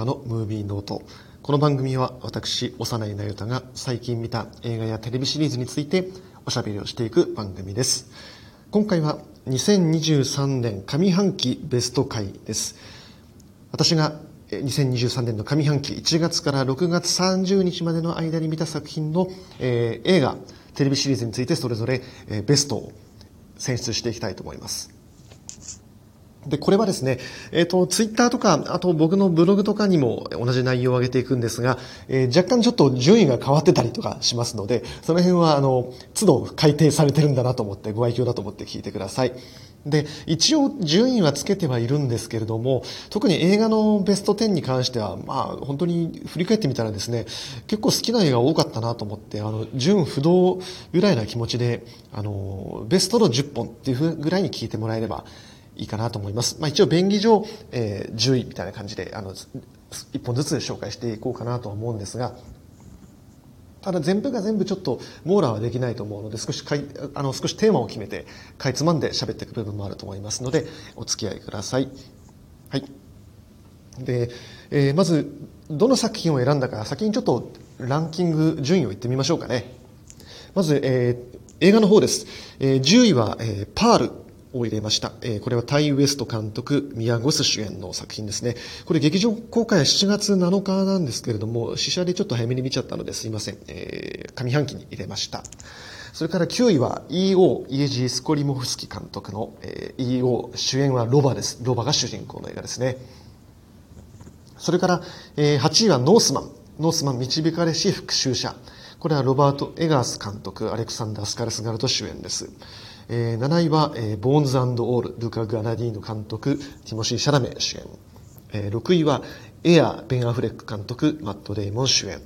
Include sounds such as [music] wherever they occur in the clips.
太のムービーノート。この番組は私、幼いなゆたが最近見た映画やテレビシリーズについておしゃべりをしていく番組です。今回は2023年上半期ベスト回です。私が2023年の上半期1月から6月30日までの間に見た作品の、えー映画、テレビシリーズについてそれぞれ、えーベストを選出していきたいと思います。で、これはですね、えっ、と、ツイッターとか、あと僕のブログとかにも同じ内容を上げていくんですが、えー若干ちょっと順位が変わってたりとかしますので、その辺は、あの、都度改定されてるんだなと思って、ご愛嬌だと思って聞いてください。で、一応順位はつけてはいるんですけれども、特に映画のベスト10に関しては、まあ、本当に振り返ってみたらですね、結構好きな映画多かったなと思って、あの、順不動ぐらいな気持ちで、あの、ベストの10本っていうぐらいに聞いてもらえれば、いいかなと思います。まあ一応便宜上、えー10位みたいな感じで、あの、一本ずつ紹介していこうかなとは思うんですが、ただ全部が全部ちょっと網羅はできないと思うので、少しかい、あの、少しテーマを決めて、かいつまんで喋っていく部分もあると思いますので、お付き合いください。はい。で、えーまず、どの作品を選んだか、先にちょっとランキング順位を言ってみましょうかね。まず、えー映画の方です。えー10位は、えーパールを入れました。えーこれはタイ・ウエスト監督、ミヤ・ゴス主演の作品ですね。これ劇場公開は7月7日なんですけれども、試写でちょっと早めに見ちゃったのですいません。えー上半期に入れました。それから9位は EO、イエジー・スコリモフスキ監督の、えー EO、主演はロバです。ロバが主人公の映画ですね。それから、えー8位はノースマン。ノースマン導かれし復讐者。これはロバート・エガース監督、アレクサンダー・スカルスガルト主演です。えー7位は、えーボーンズオール、ルカ・グアダニーノ監督、ティモシー・シャラメ主演。えー6位はエア、ベン・アフレック監督、マット・デイモン主演。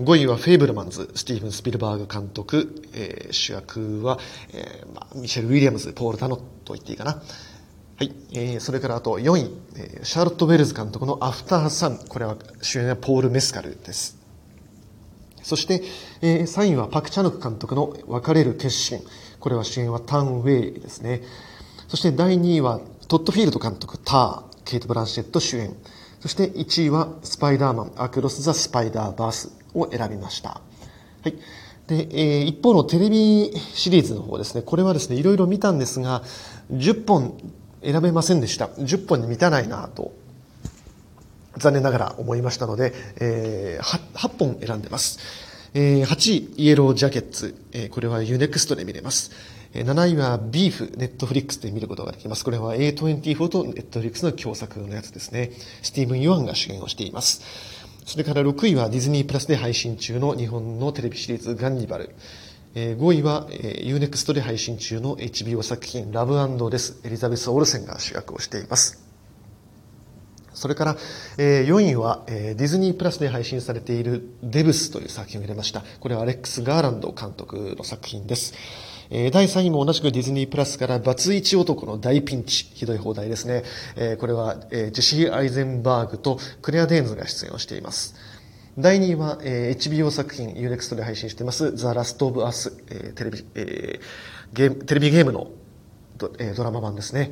5位はフェイブルマンズ、スティーブン・スピルバーグ監督、えー主役は、えーまあ、ミシェル・ウィリアムズ、ポール・ダノと言っていいかな。はい。えー、それからあと4位、えーシャーロット・ウェルズ監督のアフター・サン。これは主演はポール・メスカルです。そして、えー3位はパク・チャヌク監督の別れる決心。これは主演はタン・ウェイですね。そして第2位はトッド・フィールド監督、ター、ケイト・ブランシェット主演。そして1位はスパイダーマン、アクロス・ザ・スパイダーバースを選びました。はい。で、えー一方のテレビシリーズの方ですね。これはですね、いろいろ見たんですが、10本選べませんでした。10本に満たないなと残念ながら思いましたので、えー、8, 8本選んでます。えー、8位、イエロージャケッツ。えーこれは U-NEXT で見れます。えー7位はビーフ、ネットフリックスで見ることができます。これは A24 とネットフリックスの共作のやつですね。スティーブン・ヨアンが主演をしています。それから6位はディズニープラスで配信中の日本のテレビシリーズガンニバル。えー5位は、えー、UNEXT で配信中の HBO 作品ラブデス。エリザベス・オルセンが主役をしています。それから、えー4位は、えーディズニープラスで配信されているデブスという作品を入れました。これはアレックス・ガーランド監督の作品です。えー第3位も同じくディズニープラスからバツイチ男の大ピンチ。ひどい放題ですね。えーこれは、えージェシー・アイゼンバーグとクレア・デーンズが出演をしています。第2位は、えー HBO 作品 UNEXT で配信していますザ・ラスト・オブ・アス、えーテレビ、えーゲーム、テレビゲームのド,、えードラマ版ですね。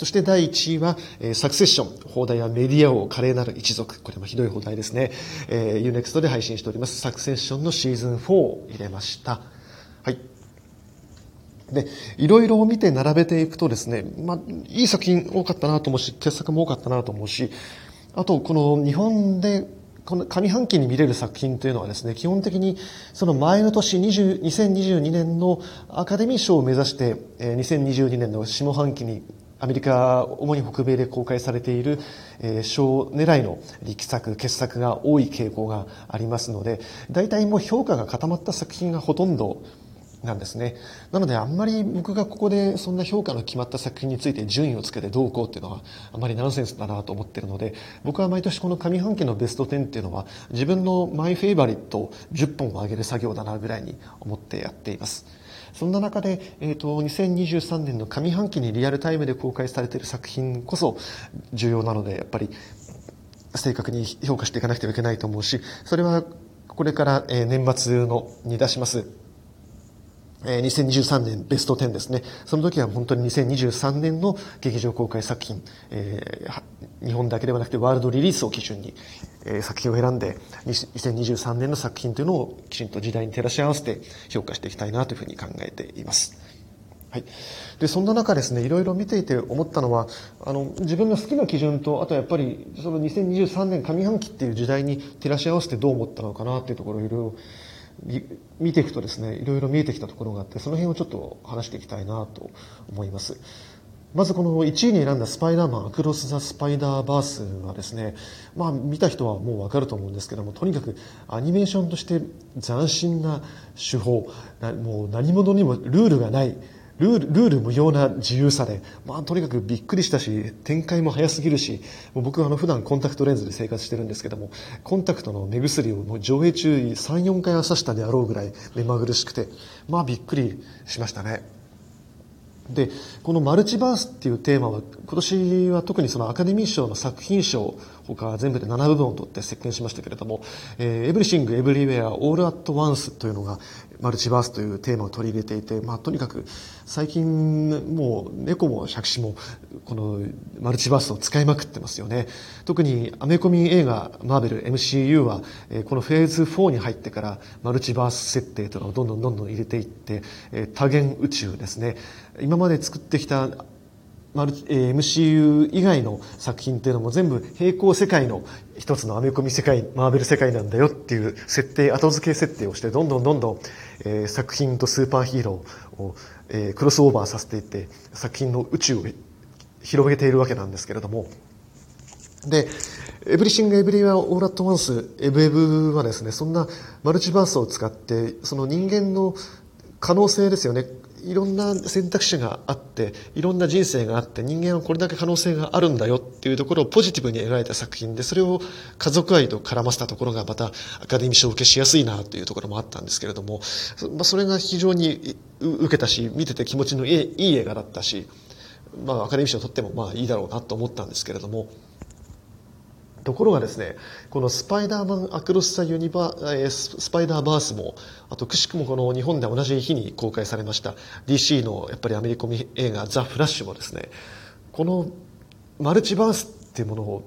そして第1位は、えーサクセッション。放題はメディア王華麗なる一族。これもひどい放題ですね。えー、UNEXT で配信しております。サクセッションのシーズン4を入れました。はい。で、いろいろ見て並べていくとですね、まあ、いい作品多かったなと思うし、傑作も多かったなと思うし、あと、この日本で、この上半期に見れる作品というのはですね、基本的にその前の年20 2022年のアカデミー賞を目指して、2022年の下半期にアメリカ、主に北米で公開されている、えー賞狙いの力作、傑作が多い傾向がありますので、大体もう評価が固まった作品がほとんどなんですね。なのであんまり僕がここでそんな評価の決まった作品について順位をつけてどうこうっていうのはあまりナンセンスだなと思ってるので、僕は毎年この上半期のベスト10っていうのは自分のマイフェイバリット10本を上げる作業だなぐらいに思ってやっています。そんな中で、えっ、と、2023年の上半期にリアルタイムで公開されている作品こそ重要なので、やっぱり正確に評価していかなくてはいけないと思うし、それはこれから、えー年末のに出します、2023年ベスト10ですね。その時は本当に2023年の劇場公開作品、えー、日本だけではなくてワールドリリースを基準に、えー、作品を選んで、2023年の作品というのをきちんと時代に照らし合わせて評価していきたいなというふうに考えています。はい。で、そんな中ですね、いろいろ見ていて思ったのは、あの、自分の好きな基準と、あとやっぱり、その2023年上半期っていう時代に照らし合わせてどう思ったのかなっていうところをいろいろ見ていくとですね、いろいろ見えてきたところがあって、その辺をちょっと話していきたいなと思います。まずこの1位に選んだスパイダーマン、アクロス・ザ・スパイダーバースはですね、まあ見た人はもう分かると思うんですけども、とにかくアニメーションとして斬新な手法、もう何者にもルールがない、ルール、ルール無用な自由さで、まあとにかくびっくりしたし、展開も早すぎるし、もう僕はあの普段コンタクトレンズで生活してるんですけども、コンタクトの目薬をもう上映中に3、4回は刺したであろうぐらい目まぐるしくて、まあびっくりしましたね。で、このマルチバースっていうテーマは、今年は特にそのアカデミー賞の作品賞、他全部で7部分を取って席巻しましたけれども、えー、エブリシング・エブリウェア・オール・アット・ワンスというのが、マルチバースというテーマを取り入れていて、まあ、とにかく最近もう猫も百死もこのマルチバースを使いまくってますよね。特にアメコミ映画マーベル MCU はこのフェーズ4に入ってからマルチバース設定というのをどんどんどんどん入れていって多元宇宙ですね。今まで作ってきたマル、MCU 以外の作品っていうのも全部平行世界の一つのアメコミ世界、マーベル世界なんだよっていう設定、後付け設定をして、どんどんどんどん、えー、作品とスーパーヒーローを、えー、クロスオーバーさせていって、作品の宇宙を広げているわけなんですけれども、で、エブリシング・エブリウェア・オール・アット・ワンス、エブエブはですね、そんなマルチバースを使って、その人間の可能性ですよね。いろんな選択肢があって、いろんな人生があって、人間はこれだけ可能性があるんだよっていうところをポジティブに描いた作品で、それを家族愛と絡ませたところがまたアカデミー賞受けしやすいなというところもあったんですけれども、ま、それが非常に受けたし、見てて気持ちのいいいい映画だったし、まあアカデミー賞を取ってもまあいいだろうなと思ったんですけれども、ところがですね、このスパイダーマンアクロス・ザ・ユニバー、スパイダーバースも、あとくしくもこの日本で同じ日に公開されました DC のやっぱりアメリカ映画ザ・フラッシュもですね、このマルチバースっていうものを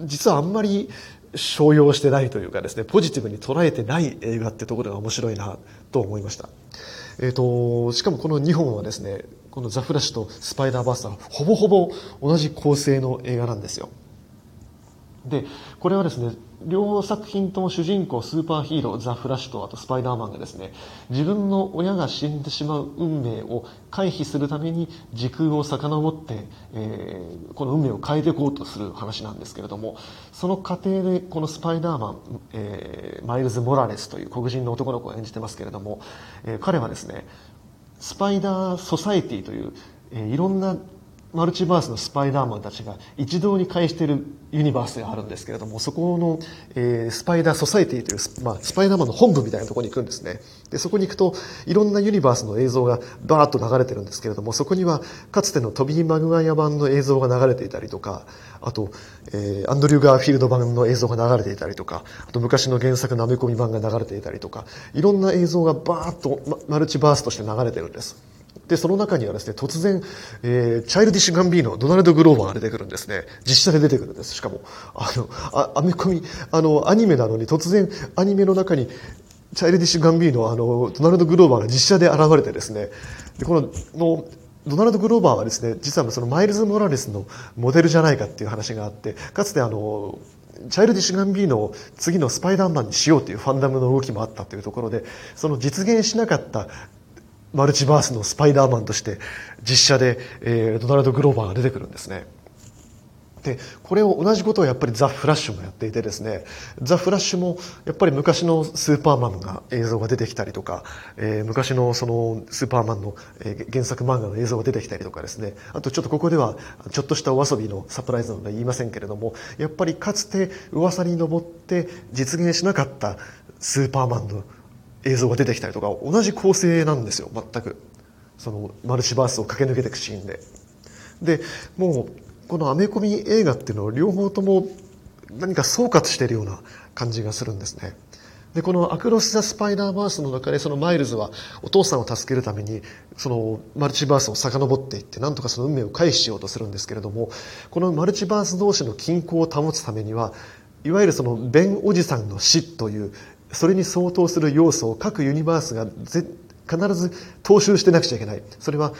実はあんまり商用してないというかですね、ポジティブに捉えてない映画ってところが面白いなと思いました。えっ、ー、と、しかもこの2本はですね、このザ・フラッシュとスパイダーバースはほぼほぼ同じ構成の映画なんですよ。で、これはですね、両作品とも主人公、スーパーヒーロー、ザ・フラッシュと、あとスパイダーマンがですね、自分の親が死んでしまう運命を回避するために時空を遡って、えー、この運命を変えていこうとする話なんですけれども、その過程でこのスパイダーマン、えー、マイルズ・モラレスという黒人の男の子を演じてますけれども、えー、彼はですね、スパイダー・ソサエティという、えー、いろんなマルチバースのスパイダーマンたちが一堂に会しているユニバースがあるんですけれども、そこの、えー、スパイダーソサエティという、まあ、スパイダーマンの本部みたいなところに行くんですね。で、そこに行くと、いろんなユニバースの映像がバーッと流れてるんですけれども、そこには、かつてのトビー・マグワイア版の映像が流れていたりとか、あと、えー、アンドリュー・ガーフィールド版の映像が流れていたりとか、あと昔の原作のアメコミ版が流れていたりとか、いろんな映像がバーッとマルチバースとして流れてるんです。で、その中にはですね、突然、えー、チャイルディッシュ・ガンビーノ、ドナルド・グローバーが出てくるんですね。実写で出てくるんです。しかも、あの、あアメコミ、あの、アニメなのに突然、アニメの中に、チャイルディッシュ・ガンビーノ、あの、ドナルド・グローバーが実写で現れてですね、で、この、の、ドナルド・グローバーはですね、実はそのマイルズ・モラレスのモデルじゃないかっていう話があって、かつてあの、チャイルディッシュ・ガンビーノを次のスパイダーマンにしようというファンダムの動きもあったというところで、その実現しなかったマルチバースのスパイダーマンとして実写で、えー、ドナルド・グローバーが出てくるんですね。で、これを同じことをやっぱりザ・フラッシュもやっていてですね、ザ・フラッシュもやっぱり昔のスーパーマンが映像が出てきたりとか、えー、昔のそのスーパーマンの、えー、原作漫画の映像が出てきたりとかですね、あとちょっとここではちょっとしたお遊びのサプライズなので言いませんけれども、やっぱりかつて噂に上って実現しなかったスーパーマンの映像が出てきたりとか同じ構成なんですよ全く。そのマルチバースを駆け抜けていくシーンで。でもうこのアメコミ映画っていうのを両方とも何か総括しているような感じがするんですね。でこの「アクロス・ザ・スパイダーバース」の中でそのマイルズはお父さんを助けるためにそのマルチバースを遡っていってなんとかその運命を回避しようとするんですけれどもこのマルチバース同士の均衡を保つためにはいわゆるそのベンおじさんの死というそれに相当する要素を各ユニバースが必ず踏襲してなくちゃいけない。それは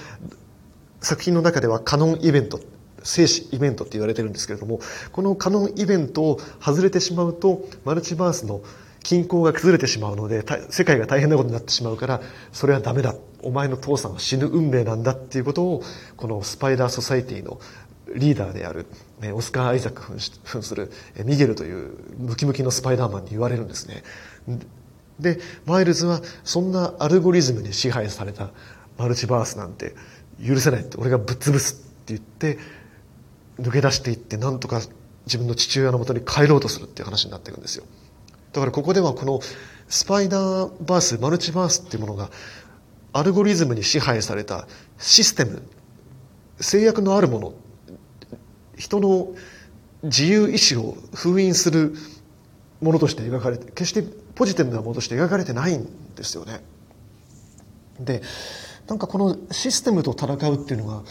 作品の中ではカノンイベント生死イベントって言われてるんですけれどもこのカノンイベントを外れてしまうとマルチバースの均衡が崩れてしまうので世界が大変なことになってしまうからそれはダメだ。お前の父さんは死ぬ運命なんだっていうことをこのスパイダーソサエティのリーダーであるオスカー・アイザック扮するミゲルというムキムキのスパイダーマンに言われるんですね。でマイルズはそんなアルゴリズムに支配されたマルチバースなんて許せないって俺がぶっ潰すって言って抜け出していってなんとか自分の父親のもとに帰ろうとするっていう話になっていくんですよ。だからここではこのスパイダーバースマルチバースっていうものがアルゴリズムに支配されたシステム制約のあるもの人の自由意志を封印するものとして描かれて決してポジティブなものとして描かれてないんですよね。でなんかこのシステムと戦うっていうのが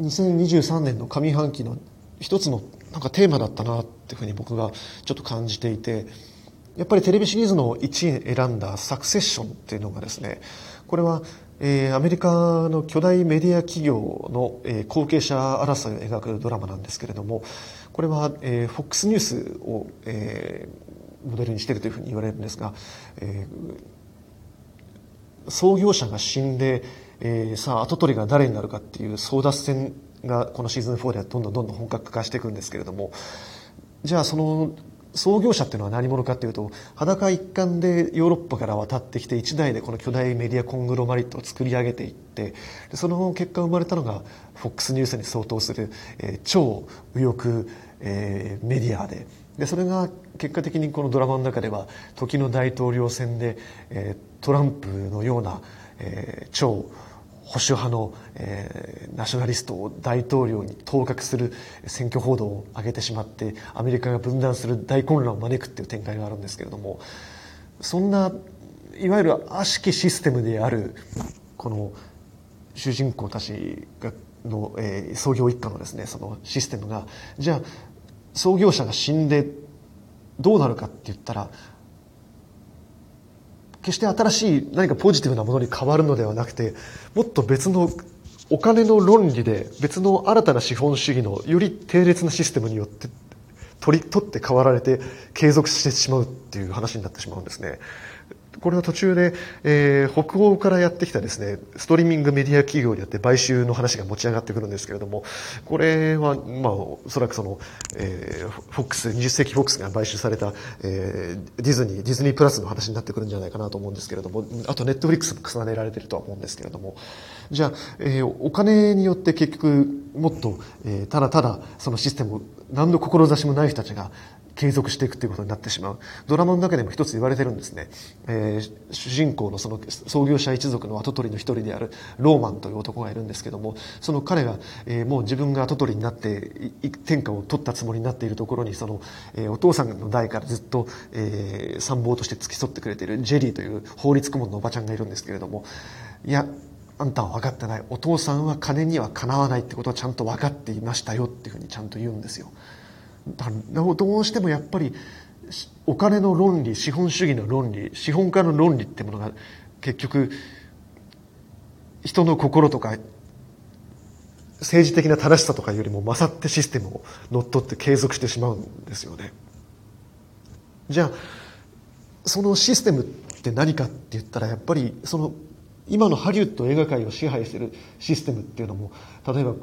2023年の上半期の一つのなんかテーマだったなっていうふうに僕がちょっと感じていてやっぱりテレビシリーズの1位選んだ「サクセッション」っていうのがですねこれは、えー、アメリカの巨大メディア企業の、えー、後継者争いを描くドラマなんですけれどもこれは、えー、FOX ニュースを、えー、モデルにしているというふうに言われるんですが、えー、創業者が死んで、えー、さあ跡取りが誰になるかっていう争奪戦がこのシーズン4ではどんどんどんどん本格化していくんですけれどもじゃあその創業者っていうのは何者かっていうと裸一貫でヨーロッパから渡ってきて一代でこの巨大メディアコングロマリットを作り上げていってその結果生まれたのが FOX ニュースに相当する、えー、超右翼、えー、メディアで。でそれが結果的にこのドラマの中では時の大統領選で、えー、トランプのような、えー、超保守派の、えー、ナショナリストを大統領に当確する選挙報道を上げてしまってアメリカが分断する大混乱を招くっていう展開があるんですけれどもそんないわゆる悪しきシステムであるこの主人公たちがの、えー、創業一家のですねそのシステムがじゃあ創業者が死んでどうなるかって言ったら決して新しい何かポジティブなものに変わるのではなくてもっと別のお金の論理で別の新たな資本主義のより低劣なシステムによって取り取って変わられて継続してしまうっていう話になってしまうんですね。これは途中で、えー、北欧からやってきたですね、ストリーミングメディア企業によって買収の話が持ち上がってくるんですけれども、これは、まあ、おそらくその、えー、フォックス、20世紀フォックスが買収された、えー、ディズニー、ディズニープラスの話になってくるんじゃないかなと思うんですけれども、あとネットフリックスも重ねられてるとは思うんですけれども、じゃあ、えー、お金によって結局、もっと、えー、ただただそのシステムを何の志もない人たちが継続していくということになってしまう。ドラマの中でも一つ言われてるんですね。えー、主人公のその創業者一族の跡取りの一人であるローマンという男がいるんですけども、その彼が、えー、もう自分が跡取りになって天下を取ったつもりになっているところに、その、えー、お父さんの代からずっと、えー、参謀として付き添ってくれているジェリーという法律顧問のおばちゃんがいるんですけれども、いや、あんたは分かってない。お父さんは金にはかなわないってことはちゃんと分かっていましたよっていうふうにちゃんと言うんですよ。どうしてもやっぱりお金の論理資本主義の論理資本家の論理ってものが結局人の心とか政治的な正しさとかよりも勝ってシステムを乗っ取って継続してしまうんですよね。じゃあそのシステムって何かって言ったらやっぱりその今のハリウッド映画界を支配してるシステムっていうのも例えば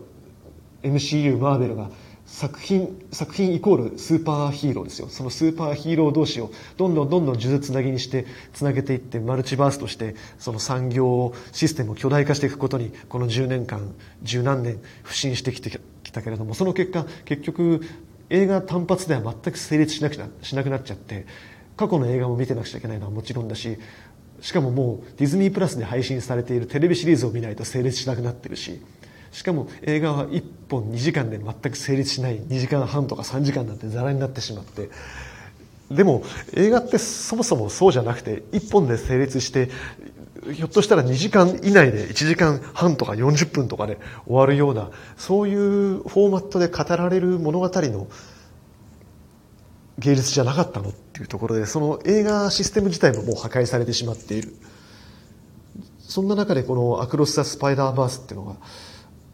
MCU マーベルが作品、作品イコールスーパーヒーローですよ。そのスーパーヒーロー同士をどんどんどんどん数珠つなぎにしてつなげていってマルチバースとしてその産業システムを巨大化していくことにこの10年間、十何年不信してきてきたけれども、その結果結局映画単発では全く成立しなくなしなくなっちゃって過去の映画も見てなくちゃいけないのはもちろんだししかももうディズニープラスで配信されているテレビシリーズを見ないと成立しなくなってるししかも映画は1本2時間で全く成立しない2時間半とか3時間なんてざらになってしまって。でも映画ってそもそもそうじゃなくて一本で成立してひょっとしたら2時間以内で1時間半とか40分とかで終わるようなそういうフォーマットで語られる物語の芸術じゃなかったのっていうところでその映画システム自体ももう破壊されてしまっている。そんな中でこの「アクロス・ザ・スパイダーバース」っていうのが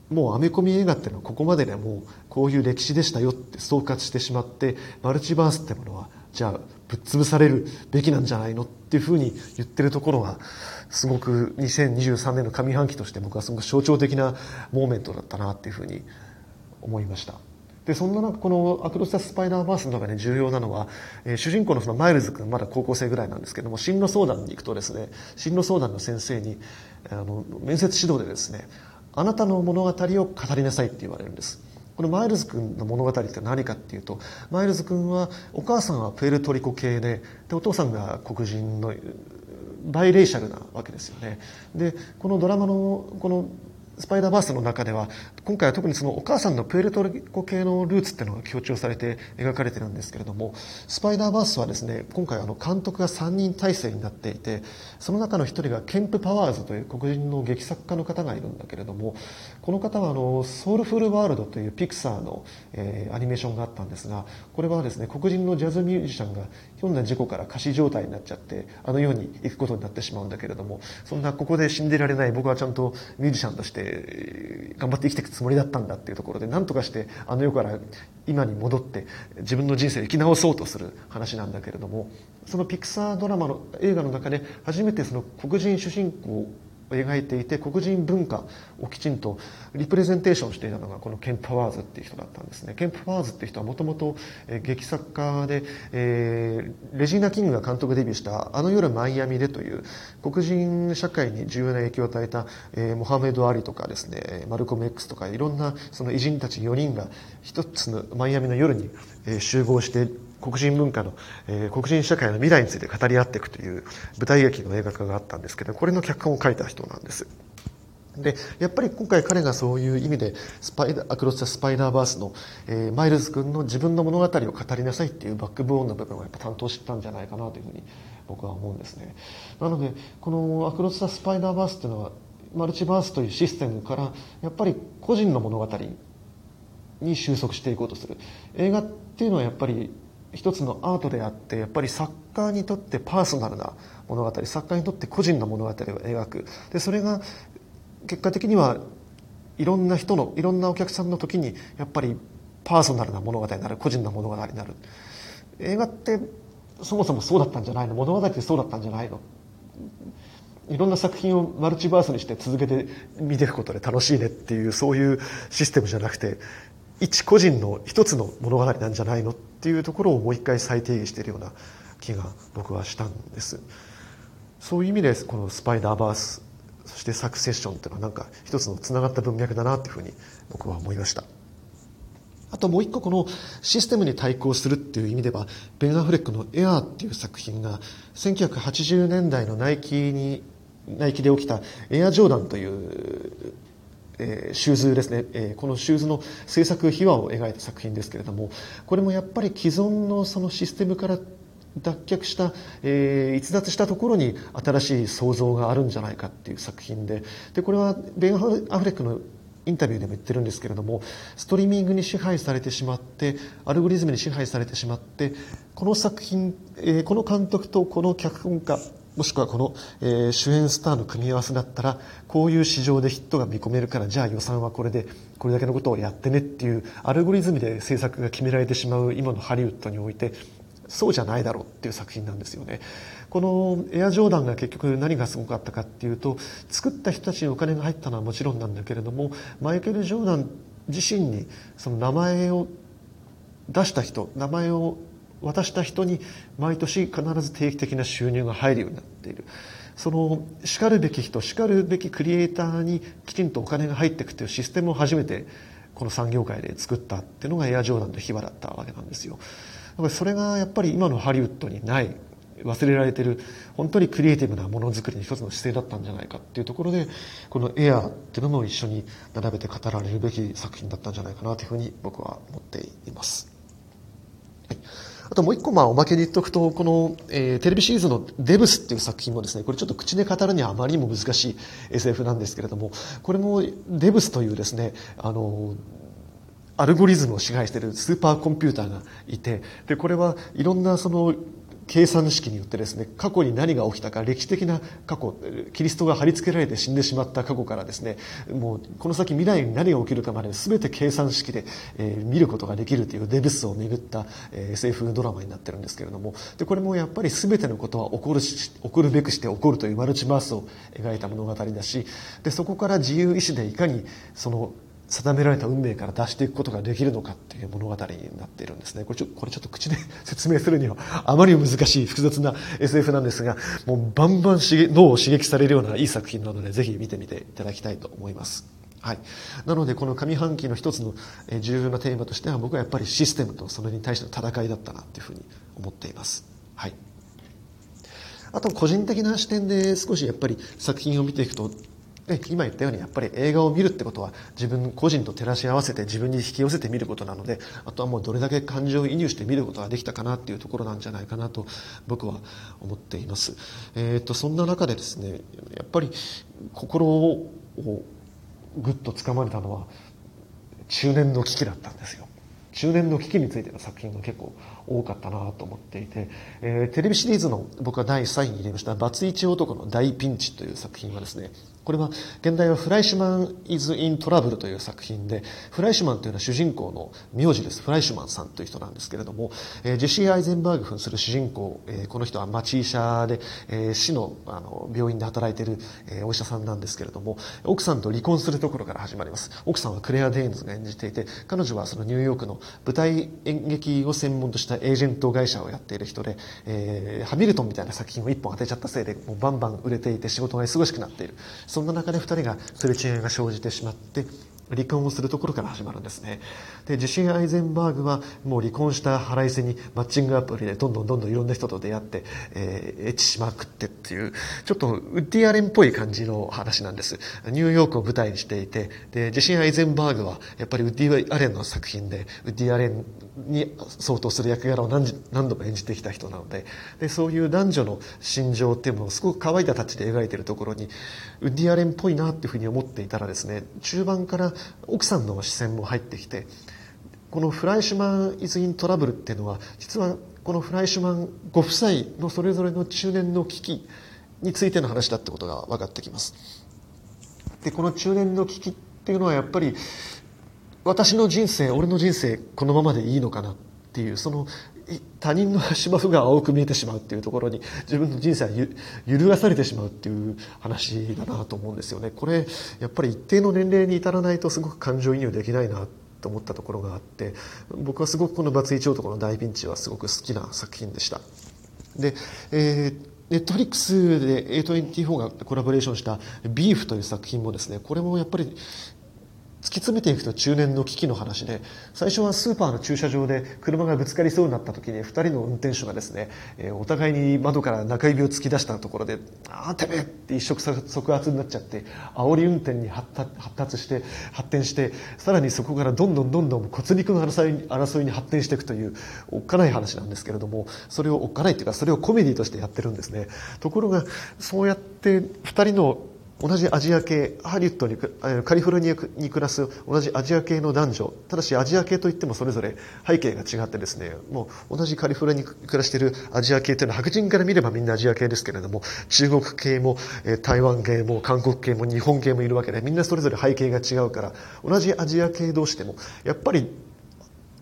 もうアメコミ映画っていうのはここまででもうこういう歴史でしたよって総括してしまってマルチバースってものはじゃあぶっ潰されるべきなんじゃないのっていうふうに言ってるところがすごく2023年の上半期として僕はすごく象徴的なモーメントだったなっていうふうに思いました。でそんな中この「アクロス・タ・スパイダーバース」の中で重要なのは、えー、主人公のそのマイルズ君まだ高校生ぐらいなんですけども進路相談に行くとですね進路相談の先生にあの面接指導でですねあなたの物語を語りなさいって言われるんです。このマイルズ君の物語って何かっていうとマイルズ君はお母さんはプエルトリコ系ででお父さんが黒人の biracial なわけですよね。でこのドラマのこのスパイダーバースの中では今回は特にそのお母さんのプエルトリコ系のルーツっていうのが強調されて描かれてるんですけれどもスパイダーバースはですね今回あの監督が3人体制になっていてその中の1人がケンプ・パワーズという黒人の劇作家の方がいるんだけれどもこの方はあのソウルフルワールドというピクサーの、えー、アニメーションがあったんですがこれはですね黒人のジャズミュージシャンがひょんな事故から仮死状態になっちゃってあの世に行くことになってしまうんだけれどもそんなここで死んでられない僕はちゃんとミュージシャンとして頑張って生きていくつもりだったんだっていうところで何とかしてあの世から今に戻って自分の人生を生き直そうとする話なんだけれどもそのピクサードラマの映画の中で初めてその黒人主人公描いていて黒人文化をきちんと representation していたのがこのケンプ・パワーズっていう人だったんですね。ケンプ・パワーズっていう人はもともと劇作家で、えー、レジーナ・キングが監督デビューした「あの夜マイアミで」という黒人社会に重要な影響を与えた、えー、モハメド・アリとかですねマルコム X とかいろんなその偉人たち4人が一つのマイアミの夜に集合して黒人文化の、えー、黒人社会の未来について語り合っていくという舞台劇の映画化があったんですけどこれの脚本を書いた人なんです。でやっぱり今回彼がそういう意味でスパイダアクロス・スパイダーバースの、えー、マイルズ君の自分の物語を語りなさいっていうバックボーンの部分をやっぱ担当してたんじゃないかなというふうに僕は思うんですねなのでこのアクロス・スパイダーバースっていうのはマルチバースというシステムからやっぱり個人の物語に収束していこうとする映画っていうのはやっぱり一つのアートであってやっぱり作家にとってパーソナルな物語作家にとって個人の物語を描く。でそれが結果的にはいろんな人のいろんなお客さんの時にやっぱりパーソナルな物語になる個人の物語になる。映画ってそもそもそうだったんじゃないの？物語ってそうだったんじゃないの？いろんな作品をマルチバースにして続けて見ていくことで楽しいねっていうそういうシステムじゃなくて一個人の一つの物語なんじゃないの？っっていうところをもう一回再定義しているような気が僕はしたんです。そういう意味でこのスパイダーバースそしてサクセッションっていうのはなんか一つのつながった文脈だなっていうふうに僕は思いました。あともう一個このシステムに対抗するっていう意味ではベン・アフレックの「エアー」っていう作品が1980年代のナイキにナイキで起きたエア・ジョーダンというえー、シューズですね、えー、このシューズの制作秘話を描いた作品ですけれどもこれもやっぱり既存のそのシステムから脱却した、えー、逸脱したところに新しい創造があるんじゃないかっていう作品ででこれはベン・アフレックのインタビューでも言ってるんですけれどもストリーミングに支配されてしまってアルゴリズムに支配されてしまってこの作品、えー、この監督とこの脚本家もしくはこの、えー、主演スターの組み合わせだったらこういう市場でヒットが見込めるからじゃあ予算はこれでこれだけのことをやってねっていうアルゴリズムで制作が決められてしまう今のハリウッドにおいてそうじゃないだろうっていう作品なんですよね。このエアジョーダンが結局何がすごかったかっていうと作った人たちにお金が入ったのはもちろんなんだけれどもマイケル・ジョーダン自身にその名前を出した人名前を渡した人に毎年必ず定期的な収入が入るようになっている。そのしかるべき人しかるべきクリエイターにきちんとお金が入っていくというシステムを初めてこの産業界で作ったっていうのがエアジョーダンの秘話だったわけなんですよ。だからそれがやっぱり今のハリウッドにない忘れられてる本当にクリエイティブなものづくりの一つの姿勢だったんじゃないかっていうところでこのエアーっていうのも一緒に並べて語られるべき作品だったんじゃないかなというふうに僕は思っています。はい。あともう一個、まあ、おまけに言っとくと、この、えー、テレビシリーズのデブスっていう作品もですね、これちょっと口で語るにはあまりにも難しい SF なんですけれども、これもデブスというですね、あの、アルゴリズムを支配しているスーパーコンピューターがいて、で、これはいろんなその計算式によってですね、過去に何が起きたか、歴史的な過去、キリストが貼り付けられて死んでしまった過去からですね、もうこの先未来に何が起きるかまで全て計算式で、えー、見ることができるというデブスをめぐった、えー、SF ドラマになってるんですけれども、で、これもやっぱり全てのことは起こるし、起こるべくして起こるというマルチバースを描いた物語だし、で、そこから自由意志でいかにその定められた運命から脱していくことができるのかっていう物語になっているんですね。これちょこれちょっと口で説明するにはあまり難しい複雑な SF なんですが、もうバンバン脳を刺激されるようないい作品なので、ぜひ見てみていただきたいと思います。はい。なので、この上半期の一つの重要なテーマとしては、僕はやっぱりシステムとそれに対しての戦いだったなっていうふうに思っています。はい。あと、個人的な視点で少しやっぱり作品を見ていくと、で今言ったようにやっぱり映画を見るってことは自分個人と照らし合わせて自分に引き寄せて見ることなのであとはもうどれだけ感情移入して見ることができたかなっていうところなんじゃないかなと僕は思っています。えーと、そんな中でですねやっぱり心をぐっとつかまれたのは中年の危機だったんですよ。中年の危機についての作品が結構多かったなと思っていて、えー、テレビシリーズの僕は第3位に入れました「バツイチ男の大ピンチ」という作品はですねこれは原題はフライシュマン・イズ・イン・トラブルという作品でフライシュマンというのは主人公の名字です。フライシュマンさんという人なんですけれども、えー、ジェシー・アイゼンバーグ扮する主人公、えー、この人は町医者で、えー、市のあの病院で働いている、えー、お医者さんなんですけれども奥さんと離婚するところから始まります。奥さんはクレア・デインズが演じていて彼女はそのニューヨークの舞台演劇を専門としたエージェント会社をやっている人で、えー、ハミルトンみたいな作品を一本当てちゃったせいでもうバンバン売れていて仕事が忙しくなっている。そんな中で2人がすれ違いが生じてしまって離婚をするところから始まるんですね。で、地震アイゼンバーグはもう離婚した腹いせにマッチングアプリでどんどんどんどんいろんな人と出会って、えー、エッチしまくってっていう、ちょっとウッディアレンっぽい感じの話なんです。ニューヨークを舞台にしていて、で、地震アイゼンバーグはやっぱりウッディアレンの作品で、ウッディアレンに相当する役柄を何何度も演じてきた人なので、で、そういう男女の心情っていうものをすごく乾いたタッチで描いているところに、ウッディアレンっぽいなっていうふうに思っていたらですね、中盤から奥さんの視線も入ってきてこのフライシュマン・イズ・イン・トラブルっていうのは実はこのフライシュマンご夫妻のそれぞれの中年の危機についての話だってことが分かってきます。でこの中年の危機っていうのはやっぱり私の人生俺の人生このままでいいのかなっていうその他人の芝生が青く見えてしまうっていうところに自分の人生は揺るがされてしまうっていう話だなと思うんですよね。これやっぱり一定の年齢に至らないとすごく感情移入できないなと思ったところがあって僕はすごくこの「バツイチ男の大ピンチ」はすごく好きな作品でした。で、えーネットフリックスで A24 がコラボレーションした「ビーフという作品もですねこれもやっぱり突き詰めていくと中年の危機の話で最初はスーパーの駐車場で車がぶつかりそうになった時に2人の運転手がですね、お互いに窓から中指を突き出したところで「ああてめえ!」って一触即発になっちゃって煽り運転に発達して発展してさらにそこからどんどんどんどん骨肉の争い争いに発展していくというおっかない話なんですけれどもそれをおっかないっていうかそれをコメディとしてやってるんですねところがそうやって2人の同じアジア系ハリウッドにカリフォルニアに暮らす同じアジア系の男女ただしアジア系といってもそれぞれ背景が違ってですねもう同じカリフォルニアに暮らしているアジア系というのは白人から見ればみんなアジア系ですけれども中国系も台湾系も韓国系も日本系もいるわけでみんなそれぞれ背景が違うから同じアジア系同士でもやっぱり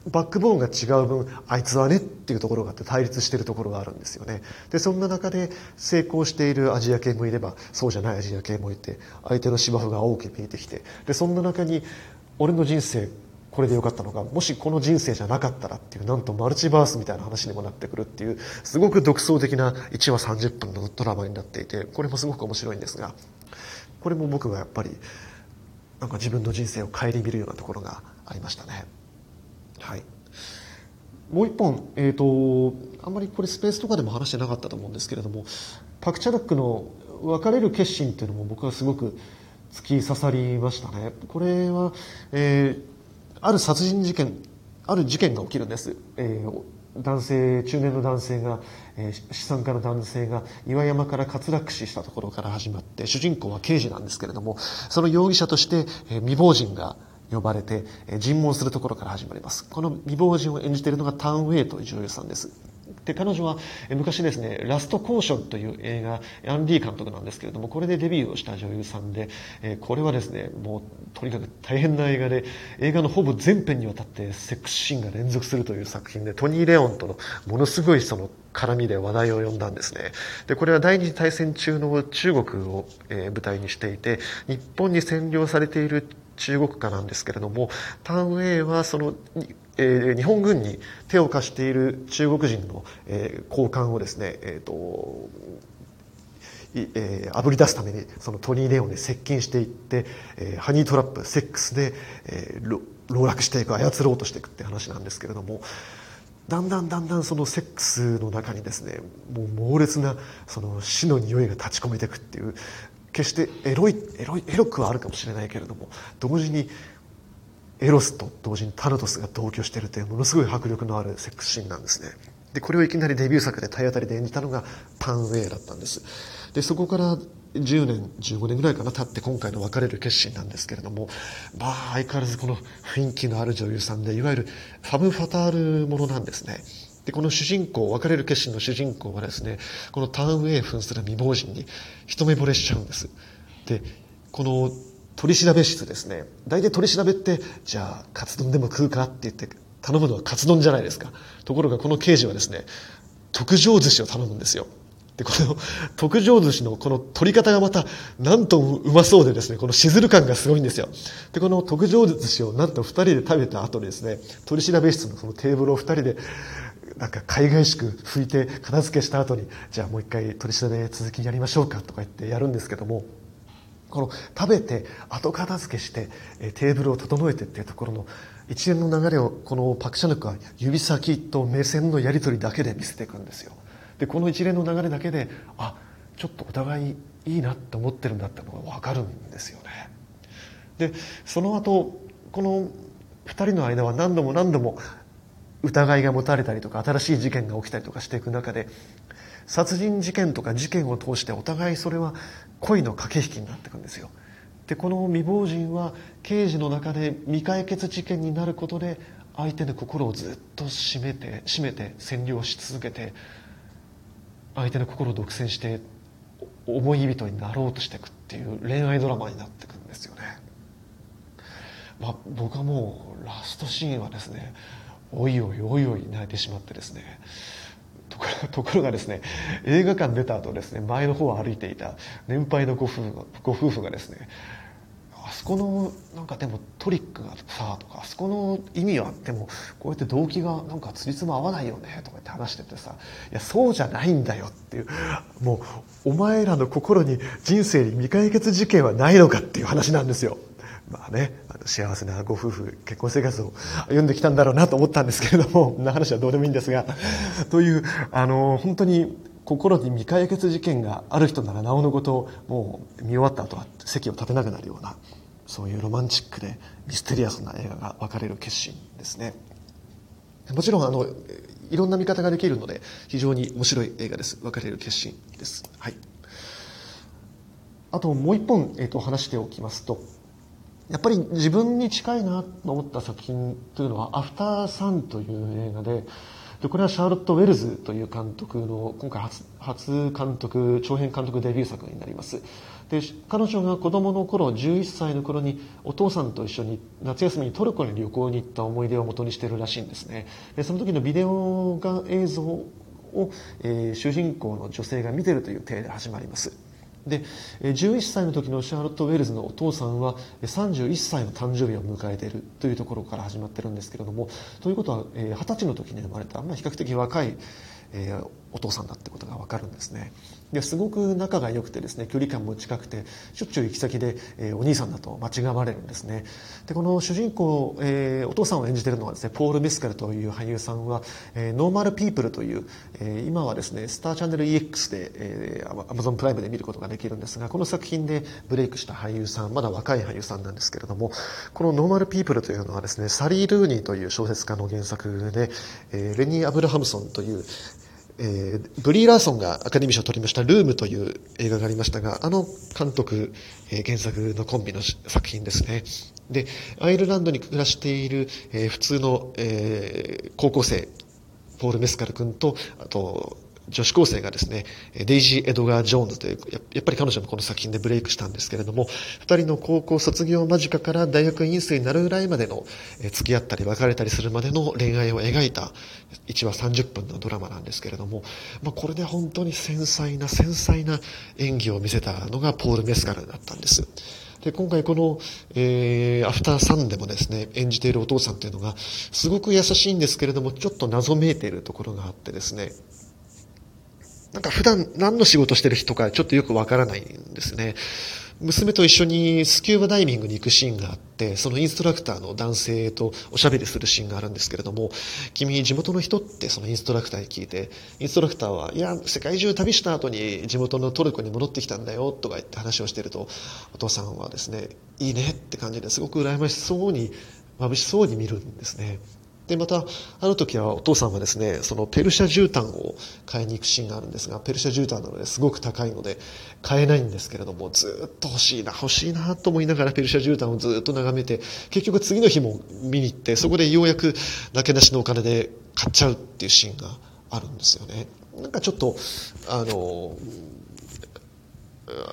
バックボーンが違う分あいつはねっていうところがあって対立しているところがあるんですよねでそんな中で成功しているアジア系もいればそうじゃないアジア系もいて相手の芝生が多く見えてきてでそんな中に俺の人生これでよかったのかもしこの人生じゃなかったらっていうなんとマルチバースみたいな話にもなってくるっていうすごく独創的な1話30分のドラマになっていてこれもすごく面白いんですがこれも僕がやっぱりなんか自分の人生を顧みるようなところがありましたね。はい、もう一本、えーと、あんまりこれスペースとかでも話してなかったと思うんですけれどもパク・チャダックの「別れる決心」っていうのも僕はすごく突き刺さりましたね。これは、えー、ある殺人事件ある事件が起きるんです、えー、男性中年の男性が、えー、資産家の男性が岩山から滑落死したところから始まって主人公は刑事なんですけれどもその容疑者として、えー、未亡人が呼ばれて、尋問するところから始まります。この未亡人を演じているのがタン・ウェイという女優さんです。で彼女は昔ですね「ラストコーション」という映画アンディ監督なんですけれどもこれでデビューをした女優さんでこれはですねもうとにかく大変な映画で映画のほぼ全編にわたってセックスシーンが連続するという作品でトニー・レオンとのものすごいその絡みで話題を呼んだんですね。でこれは第二次大戦中の中国を、え舞台にしていて日本に占領されている中国家なんですけれどもタン・ウェイはそのえー、日本軍に手を貸している中国人の、えー、交換をですね、えーとえー、炙り出すためにそのトニー・レオンで接近していって、えー、ハニートラップセックスで、えー、籠絡していく操ろうとしていくって話なんですけれどもだんだんだんだんそのセックスの中にですねもう猛烈なその死の匂いが立ち込めていくっていう決してエロいエロいエロくはあるかもしれないけれども同時にエロスと同時にタナトスが同居しているというものすごい迫力のあるセックスシーンなんですね。でこれをいきなりデビュー作で体当たりで演じたのがタン・ウェイだったんです。でそこから10年15年ぐらいかな経って今回の別れる決心なんですけれどもまあ相変わらずこの雰囲気のある女優さんでいわゆるファム・ファタールものなんですね。でこの主人公別れる決心の主人公はですねこのターンウェイ扮する未亡人に一目惚れしちゃうんです。でこの取り調べ室ですね大体取り調べってじゃあカツ丼でも食うかって言って頼むのはカツ丼じゃないですか。ところがこの刑事はですね特上寿司を頼むんですよ。でこの特上寿司のこの取り方がまたなんとうまそうでですねこのしずる感がすごいんですよ。でこの特上寿司をなんと2人で食べた後でですね取り調べ室のそのテーブルを2人でなんか海外しく拭いて片付けした後にじゃあもう一回取り調べ続きやりましょうかとか言ってやるんですけどもこの食べて後片付けしてテーブルを整えてっていうところの一連の流れをこのパク・チャヌクは指先と目線のやり取りだけで見せていくんですよ。でこの一連の流れだけであちょっとお互いいいなって思ってるんだってのが分かるんですよね。でその後この2人の間は何度も何度も疑いが持たれたりとか新しい事件が起きたりとかしていく中で殺人事件とか事件を通してお互いそれは恋の駆け引きになっていくんですよ。でこの未亡人は刑事の中で未解決事件になることで相手の心をずっと締めて締めて占領し続けて相手の心を独占して思い人になろうとしていくっていう恋愛ドラマになっていくんですよね、まあ、僕はもうラストシーンはですねおいおいおいおい泣いてしまってですね [laughs] ところがですね映画館出た後ですね前の方を歩いていた年配のご夫婦ご夫婦がですねあそこのなんかでもトリックがさとかあそこの意味はでもこうやって動機がなんかつりつも合わないよねとか言って話しててさいやそうじゃないんだよっていうもうお前らの心に人生に未解決事件はないのかっていう話なんですよ。まあね、あの幸せなご夫婦結婚生活を歩んできたんだろうなと思ったんですけれどもな話はどうでもいいんですがというあの本当に心に未解決事件がある人ならなおのこともう見終わった後は席を立てなくなるようなそういうロマンチックでミステリアスな映画が分かれる決心ですね。もちろんあのいろんな見方ができるので非常に面白い映画です。分かれる決心です。はい。あともう一本、えーと話しておきますとやっぱり自分に近いなと思った作品というのは「アフター・サン」という映画ででこれはシャーロット・ウェルズという監督の今回初監督長編監督デビュー作になります。で彼女が子供の頃11歳の頃にお父さんと一緒に夏休みにトルコに旅行に行った思い出を元にしているらしいんですね。でその時のビデオが映像を、えー、主人公の女性が見てるという体で始まります。で11歳の時のシャーロット・ウェルズのお父さんは31歳の誕生日を迎えているというところから始まってるんですけれどもということは二十歳の時に生まれた、まあ、比較的若いお父さんだってことが分かるんですね。ですごく仲が良くてですね距離感も近くてしょっちゅう行き先で、えー、お兄さんだと間違われるんですね。でこの主人公、えー、お父さんを演じているのはですねポール・メスカルという俳優さんは「えー、ノーマル・ピープル」という、えー、今はですねスターチャンネル EX で、えー、アマゾンプライムで見ることができるんですがこの作品でブレイクした俳優さんまだ若い俳優さんなんですけれどもこの「ノーマル・ピープル」というのはですねサリー・ルーニーという小説家の原作で、えー、レニー・アブラハムソンというえー、ブリー・ラーソンがアカデミー賞を取りました「ルーム」という映画がありましたがあの監督、えー、原作のコンビの作品ですね。でアイルランドに暮らしている、えー、普通の、えー、高校生ポール・メスカル君とあと女子高生がですね、デイジー・エドガー・ジョーンズという、やっぱり彼女もこの作品でブレイクしたんですけれども、二人の高校卒業間近から大学院生になるぐらいまでの、付き合ったり別れたりするまでの恋愛を描いた1話30分のドラマなんですけれども、まあ、これで本当に繊細な繊細な演技を見せたのがポール・メスカルだったんです。で、今回この、えー、アフターサンでもですね、演じているお父さんというのが、すごく優しいんですけれども、ちょっと謎めいているところがあってですね、なんか普段何の仕事してる人かちょっとよくわからないんですね。娘と一緒にスキューバダイビングに行くシーンがあって、そのインストラクターの男性とおしゃべりするシーンがあるんですけれども、君地元の人ってそのインストラクターに聞いて、インストラクターは、いや、世界中旅した後に地元のトルコに戻ってきたんだよ、とか言って話をしてると、お父さんはですね、いいねって感じですごく羨ましそうに、眩しそうに見るんですね。で、また、ある時はお父さんはですね、そのペルシャ絨毯を買いに行くシーンがあるんですが、ペルシャ絨毯なのですごく高いので買えないんですけれども、ずっと欲しいな、欲しいなと思いながらペルシャ絨毯をずっと眺めて、結局次の日も見に行って、そこでようやくなけなしのお金で買っちゃうっていうシーンがあるんですよね。なんかちょっと、あの、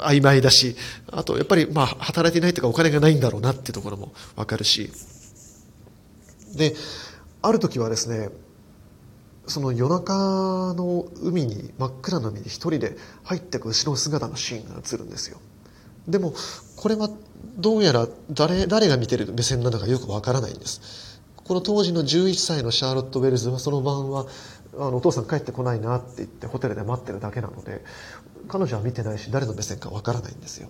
曖昧だし、あとやっぱりまあ働いてないとかお金がないんだろうなっていうところもわかるし、で、ある時はですねその夜中の海に真っ暗な海に一人で入ってく後ろ姿のシーンが映るんですよ。でもこれはどうやら誰誰が見てる目線なのかよくわからないんです。この当時の11歳のシャーロット・ウェルズはその晩はあのお父さん帰ってこないなって言ってホテルで待ってるだけなので彼女は見てないし誰の目線かわからないんですよ。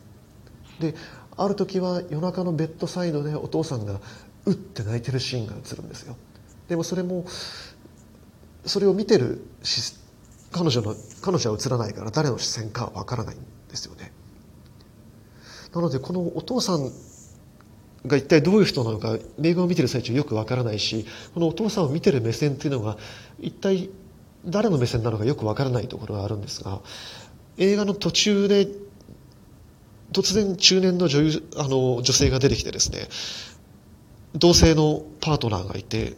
である時は夜中のベッドサイドでお父さんがうって泣いてるシーンが映るんですよ。でもそれもそれを見てる彼女の彼女は映らないから誰の視線かわからないんですよね。なのでこのお父さんが一体どういう人なのか映画を見てる最中よくわからないしこのお父さんを見てる目線っていうのが一体誰の目線なのかよくわからないところがあるんですが映画の途中で突然中年の女優あの女性が出てきてですね同性のパートナーがいて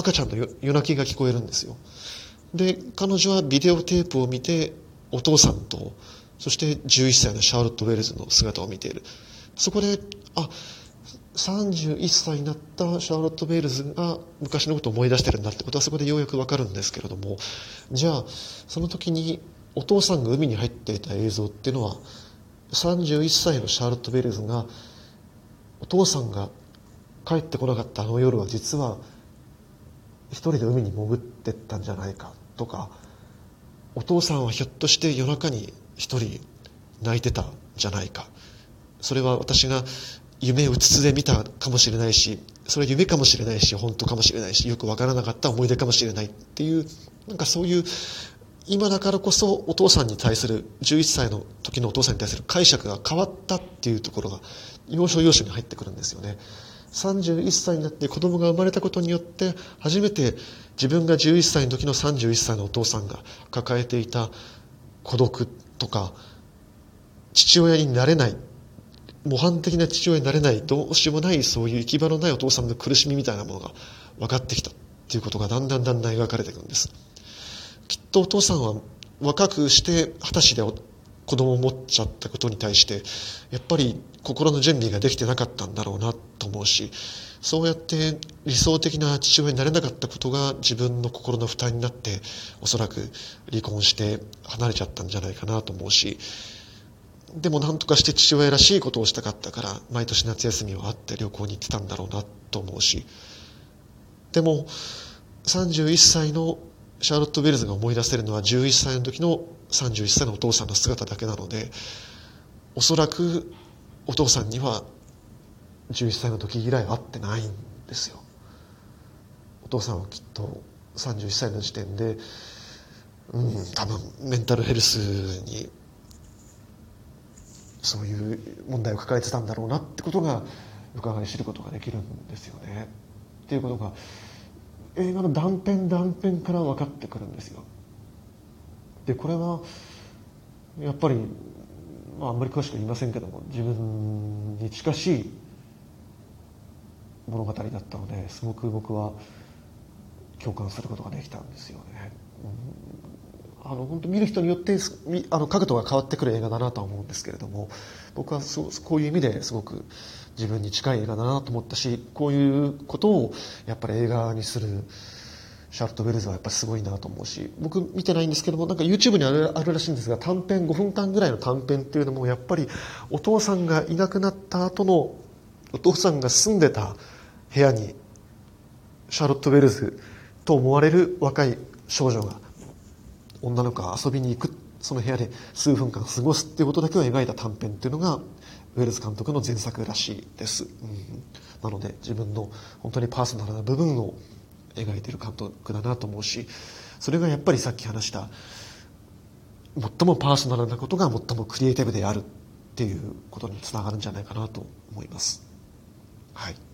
赤ちゃんの夜泣きが聞こえるんですよ。で彼女はビデオテープを見てお父さんとそして11歳のシャーロット・ウェルズの姿を見ている。そこであ31歳になったシャーロット・ウェルズが昔のことを思い出してるんだってことはそこでようやくわかるんですけれどもじゃあその時にお父さんが海に入っていた映像っていうのは31歳のシャーロット・ウェルズがお父さんが帰ってこなかったあの夜は実は一人で海に潜ってったんじゃないかとかお父さんはひょっとして夜中に一人泣いてたんじゃないかそれは私が夢うつつで見たかもしれないしそれは夢かもしれないし本当かもしれないしよくわからなかった思い出かもしれないっていうなんかそういう今だからこそお父さんに対する11歳の時のお父さんに対する解釈が変わったっていうところが要所要所に入ってくるんですよね。31歳になって子供が生まれたことによって初めて自分が11歳の時の31歳のお父さんが抱えていた孤独とか父親になれない模範的な父親になれないどうしようもないそういう行き場のないお父さんの苦しみみたいなものが分かってきたっていうことがだんだんだんだん描かれていくんです。きっとお父さんは若くして二十歳で子供を持っちゃったことに対してやっぱり心の準備ができてなかったんだろうなと思うしそうやって理想的な父親になれなかったことが自分の心の負担になっておそらく離婚して離れちゃったんじゃないかなと思うしでも何とかして父親らしいことをしたかったから毎年夏休みはあって旅行に行ってたんだろうなと思うしでも31歳のシャーロット・ウェルズが思い出せるのは11歳の時の31歳のお父さんの姿だけなのでおそらくお父さんには11歳の時以来会ってないんですよ。お父さんはきっと31歳の時点でうん多分メンタルヘルスにそういう問題を抱えてたんだろうなってことが伺い知ることができるんですよね。っていうことが映画の断片断片から分かってくるんですよ。でこれはやっぱり、まあ、あんまり詳しく言いませんけども自分に近しい物語だったのですごく僕は共感することができたんですよね、うん、あの本当見る人によってあの角度が変わってくる映画だなとは思うんですけれども僕はそこういう意味ですごく自分に近い映画だなと思ったしこういうことをやっぱり映画にするシャーロット・ウェルズはやっぱすごいなと思うし僕見てないんですけどもなんか YouTube にあるあるらしいんですが短編5分間ぐらいの短編っていうのもやっぱりお父さんがいなくなった後のお父さんが住んでた部屋にシャーロット・ウェルズと思われる若い少女が女の子が遊びに行くその部屋で数分間過ごすっていうことだけを描いた短編っていうのがウェルズ監督の前作らしいです、うん、なので自分の本当にパーソナルな部分を描いてる監督だなと思うしそれがやっぱりさっき話した最もパーソナルなことが最もクリエイティブであるっていうことにつながるんじゃないかなと思います。はい。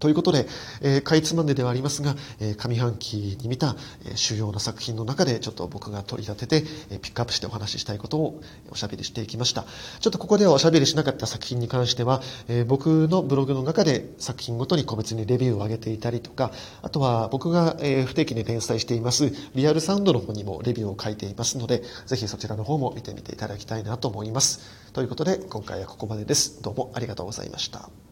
ということで、えー、かいつまんでではありますが、えー、上半期に見た、えー、主要な作品の中でちょっと僕が取り立てて、えー、ピックアップしてお話ししたいことをおしゃべりしていきました。ちょっとここではおしゃべりしなかった作品に関しては、えー、僕のブログの中で作品ごとに個別にレビューを上げていたりとか、あとは僕が、えー、不定期に連載していますリアルサウンドの方にもレビューを書いていますので、ぜひそちらの方も見てみていただきたいなと思います。ということで、今回はここまでです。どうもありがとうございました。